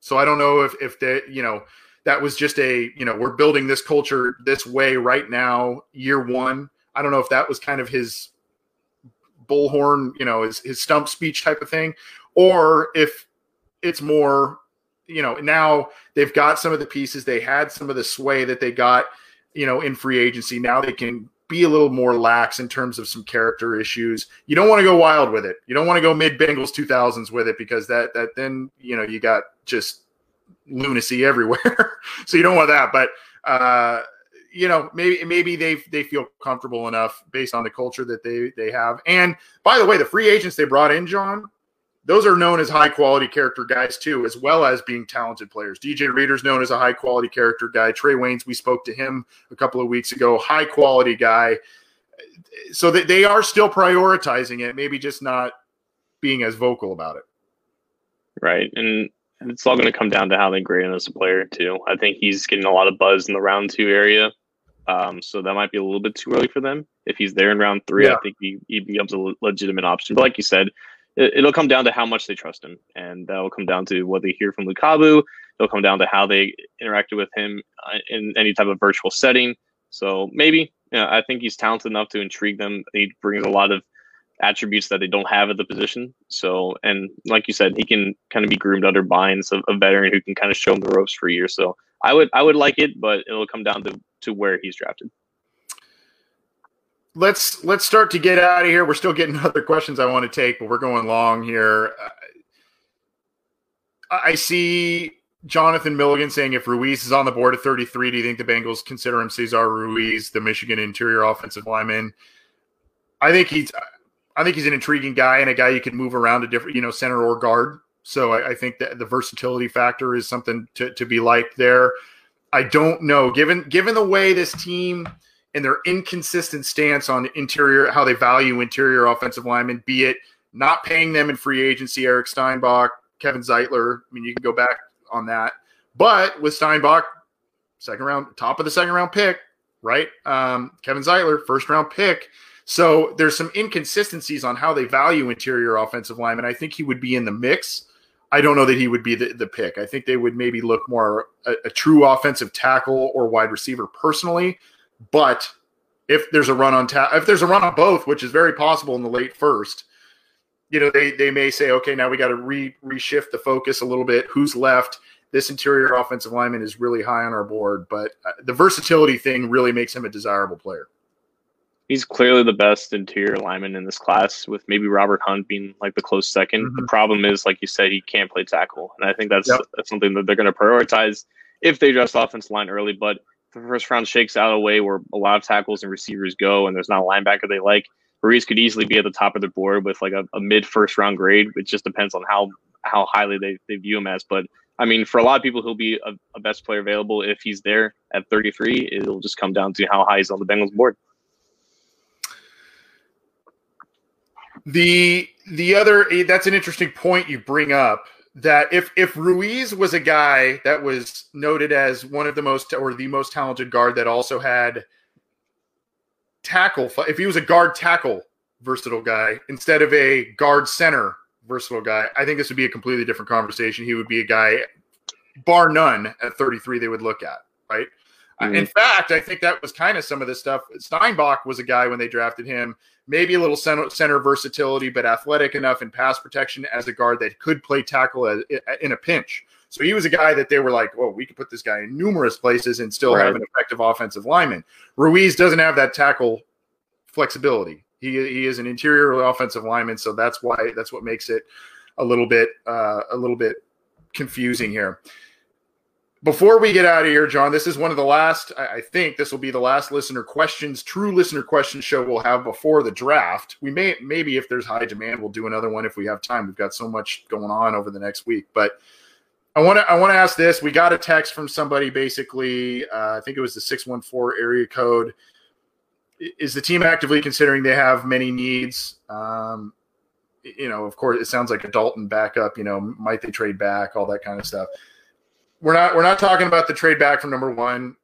So i don't know if if that you know that was just a you know we're building this culture this way right now year one. I don't know if that was kind of his bullhorn you know his, his stump speech type of thing or if it's more you know now they've got some of the pieces they had some of the sway that they got you know in free agency now they can be a little more lax in terms of some character issues you don't want to go wild with it you don't want to go mid bengals 2000s with it because that that then you know you got just lunacy everywhere. so you don't want that. But uh, you know, maybe maybe they they feel comfortable enough based on the culture that they they have. And by the way, the free agents they brought in, John, those are known as high quality character guys too, as well as being talented players. DJ Reader's known as a high quality character guy. Trae Waynes, we spoke to him a couple of weeks ago, high quality guy. So that they are still prioritizing it, maybe just not being as vocal about it. Right. And it's all going to come down to how they grade him as a player too. I think he's getting a lot of buzz in the round two area, um, so that might be a little bit too early for them. If he's there in round three, yeah. I think he, he becomes a legitimate option. But like you said, it, will come down to how much they trust him, and that will come down to what they hear from Lukabu. It'll come down to how they interacted with him uh, in any type of virtual setting. So maybe, you know, I think he's talented enough to intrigue them. He brings a lot of attributes that they don't have at the position. So, and like you said, he can kind of be groomed under Bynes of a veteran who can kind of show him the ropes for a year. So, I would I would like it, but it'll come down to to where he's drafted. let's let's start to get out of here. We're still getting other questions I want to take, but we're going long here. Uh, I see Jonathan Milligan saying if Ruiz is on the board at 33, do you think the Bengals consider him Cesar Ruiz, the Michigan interior offensive lineman? I think he's I think he's an intriguing guy and a guy you can move around to different, you know, center or guard. So I, I think that the versatility factor is something to, to be liked there. I don't know, given given the way this team and their inconsistent stance on interior, how they value interior offensive linemen, be it not paying them in free agency, Eric Steinbach, Kevin Zeitler. I mean, you can go back on that. But with Steinbach, second round, top of the second round pick, right? Um, Kevin Zeitler, first round pick. So there's some inconsistencies on how they value interior offensive linemen. I think he would be in the mix. I don't know that he would be the, the pick. I think they would maybe look more a, a true offensive tackle or wide receiver personally. But if there's a run on ta- if there's a run on both, which is very possible in the late first, you know, they they may say, okay, now we got to re reshift the focus a little bit. Who's left? This interior offensive lineman is really high on our board, but uh, the versatility thing really makes him a desirable player. He's clearly the best interior lineman in this class, with maybe Robert Hunt being like the close 2nd mm-hmm. The problem is, like you said, he can't play tackle, and I think that's yep. that's something that they're going to prioritize if they address the offensive line early. But the first round shakes out a way where a lot of tackles and receivers go, and there's not a linebacker they like. Ruiz could easily be at the top of the board with like a, a mid first round grade. It just depends on how how highly they, they view him as. But I mean, for a lot of people, he'll be a, a best player available if he's there at 33. It'll just come down to how high he's on the Bengals board. The the other that's an interesting point you bring up that if if Ruiz was a guy that was noted as one of the most or the most talented guard that also had tackle if he was a guard tackle versatile guy instead of a guard center versatile guy, I think this would be a completely different conversation. He would be a guy bar none at 33 they would look at, right? Mm-hmm. in fact, I think that was kind of some of the stuff. Steinbach was a guy when they drafted him, maybe a little center, center versatility, but athletic enough in pass protection as a guard that could play tackle as, in a pinch. So he was a guy that they were like, "Oh, we could put this guy in numerous places and still right. have an effective offensive lineman." Ruiz doesn't have that tackle flexibility. He he is an interior offensive lineman, so that's why that's what makes it a little bit uh, a little bit confusing here before we get out of here, John, this is one of the last, I think this will be the last listener questions, true listener questions show we'll have before the draft. We may, maybe if there's high demand, we'll do another one if we have time. We've got so much going on over the next week. But I want to, I want to ask this. We got a text from somebody basically, uh, I think it was the 614 area code. Is the team actively considering they have many needs? Um, you know, of course, it sounds like a Dalton backup, you know, might they trade back, all that kind of stuff we're not we're not talking about the trade back from number one.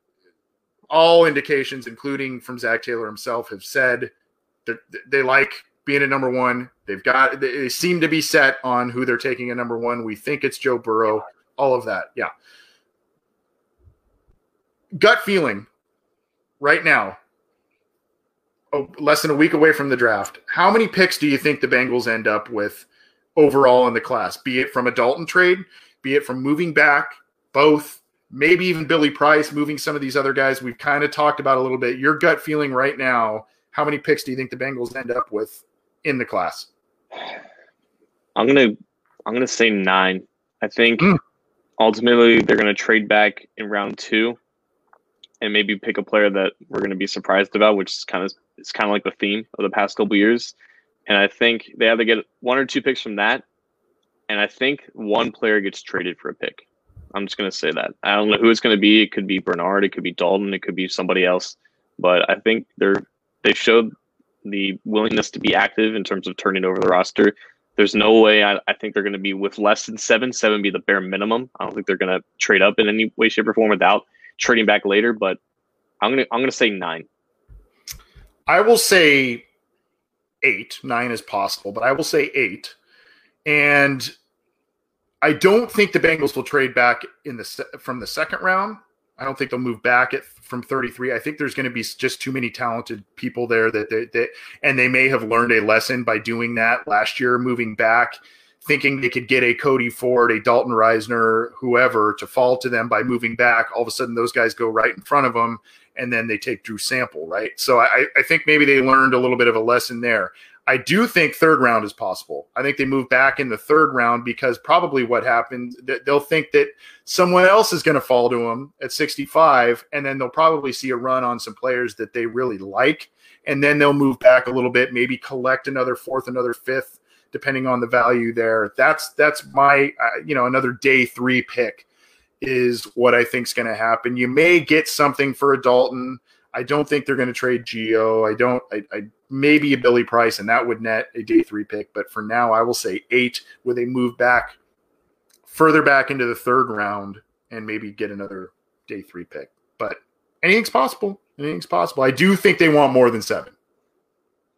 All indications, including from Zac Taylor himself, have said that they like being at number one. They've got they seem to be set on who they're taking at number one. We think it's Joe Burrow. All of that, yeah. Gut feeling, right now, oh, less than a week away from the draft. How many picks do you think the Bengals end up with overall in the class? Be it from a Dalton trade, be it from moving back, both, maybe even Billy Price moving some of these other guys we've kind of talked about a little bit. Your gut feeling right now, how many picks do you think the Bengals end up with in the class? I'm gonna I'm gonna say nine. I think mm. ultimately they're gonna trade back in round two and maybe pick a player that we're gonna be surprised about, which is kind of it's kind of like the theme of the past couple years. And I think they either get one or two picks from that, and I think one player gets traded for a pick. I'm just gonna say that. I don't know who it's gonna be. It could be Bernard. It could be Dalton. It could be somebody else. But I think they're they showed the willingness to be active in terms of turning over the roster. There's no way I, I think they're going to be with less than seven. Seven be the bare minimum. I don't think they're going to trade up in any way, shape, or form without trading back later. But I'm gonna I'm gonna say nine. I will say eight. Nine is possible, but I will say eight. And I don't think the Bengals will trade back in the from the second round. I don't think they'll move back at from 33. I think there's going to be just too many talented people there that they, they and they may have learned a lesson by doing that last year, moving back, thinking they could get a Cody Ford, a Dalton Risner, whoever to fall to them by moving back. All of a sudden, those guys go right in front of them, and then they take Drew Sample, right? So I, I think maybe they learned a little bit of a lesson there. I do think third round is possible. I think they move back in the third round because probably what happened, they'll think that someone else is going to fall to them at 65, and then they'll probably see a run on some players that they really like, and then they'll move back a little bit, maybe collect another fourth, another fifth, depending on the value there. That's that's my uh, you know another day three pick is what I think is going to happen. You may get something for a Dalton. I don't think they're going to trade Gio. I don't. I, I maybe a Billy Price, and that would net a day three pick. But for now, I will say eight with a move back further back into the third round and maybe get another day three pick. But anything's possible. Anything's possible. I do think they want more than seven.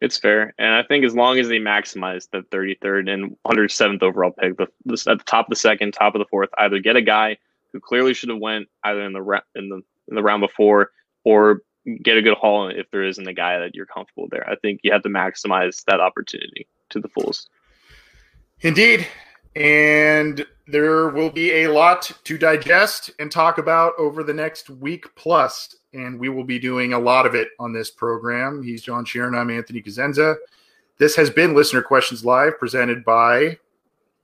It's fair, and I think as long as they maximize the 33rd and 107th overall pick, the, the, at the top of the second, top of the fourth, either get a guy who clearly should have went either in the in the in the round before or get a good haul if there isn't a guy that you're comfortable there. I think you have to maximize that opportunity to the fullest. Indeed. And there will be a lot to digest and talk about over the next week plus, and we will be doing a lot of it on this program. He's John Sheeran. I'm Anthony Cosenza. This has been Listener Questions Live, presented by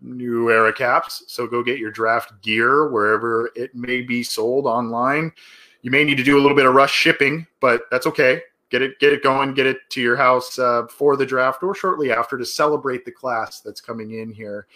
New Era Caps. So go get your draft gear wherever it may be sold online. You may need to do a little bit of rush shipping, but that's okay. Get it, get it going, get it to your house uh, for the draft or shortly after to celebrate the class that's coming in here.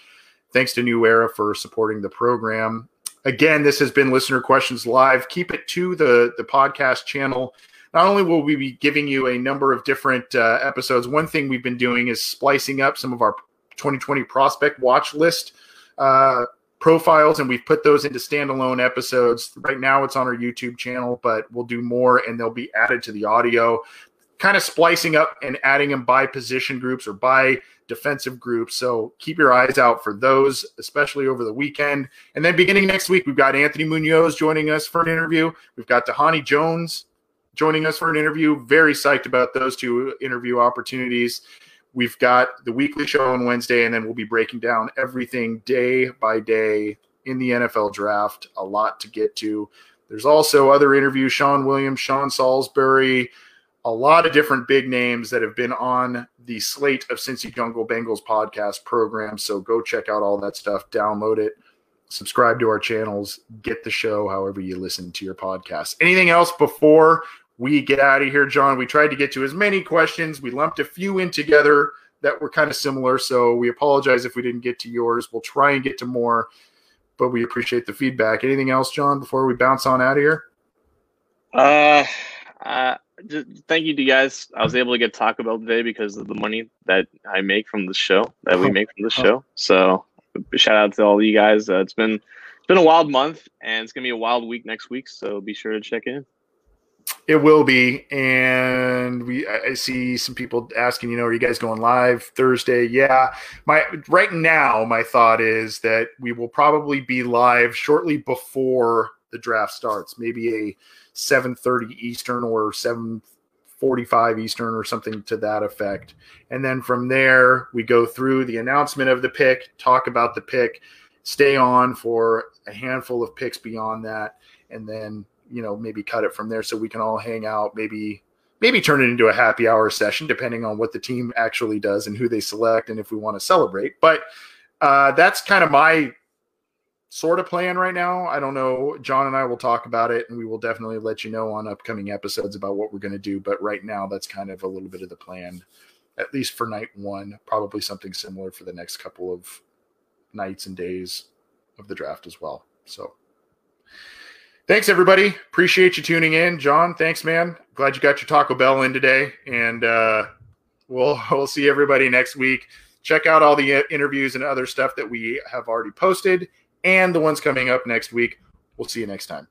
Thanks to New Era for supporting the program. Again, this has been Listener Questions Live. Keep it to the the podcast channel. Not only will we be giving you a number of different uh, episodes, one thing we've been doing is splicing up some of our 2020 prospect watch list uh, profiles and we've put those into standalone episodes. Right now it's on our YouTube channel, but we'll do more and they'll be added to the audio, kind of splicing up and adding them by position groups or by defensive groups. So keep your eyes out for those, especially over the weekend. And then beginning next week, we've got Anthony Munoz joining us for an interview. We've got Dhani Jones joining us for an interview. Very psyched about those two interview opportunities. We've got the weekly show on Wednesday, and then we'll be breaking down everything day by day in the NFL draft. A lot to get to. There's also other interviews Sean Williams, Sean Salisbury, a lot of different big names that have been on the slate of Cincy Jungle Bengals podcast program. So go check out all that stuff, download it, subscribe to our channels, get the show however you listen to your podcast. Anything else before we get out of here, John. We tried to get to as many questions. We lumped a few in together that were kind of similar. So we apologize if we didn't get to yours. We'll try and get to more, but we appreciate the feedback. Anything else, John, before we bounce on out of here? Uh, uh just thank you to you guys. I was able to get Taco Bell today because of the money that I make from the show that we make from the show. So shout out to all you guys. Uh, it's been it's been a wild month and it's gonna be a wild week next week. So be sure to check in. It will be, and we I see some people asking, you know, are you guys going live Thursday? Yeah, my right now my thought is that we will probably be live shortly before the draft starts, maybe a seven thirty Eastern or seven forty five Eastern or something to that effect, and then from there we go through the announcement of the pick, talk about the pick, stay on for a handful of picks beyond that, and then you know maybe cut it from there so we can all hang out maybe maybe turn it into a happy hour session depending on what the team actually does and who they select and if we want to celebrate. But uh, that's kind of my sort of plan right now. I don't know. John and i will talk about it and we will definitely let you know on upcoming episodes about what we're going to do but right now that's kind of a little bit of the plan at least for night one probably something similar for the next couple of nights and days of the draft as well. So Thanks, everybody. Appreciate you tuning in. John, thanks, man. Glad you got your Taco Bell in today. And uh, we'll, we'll see everybody next week. Check out all the interviews and other stuff that we have already posted and the ones coming up next week. We'll see you next time.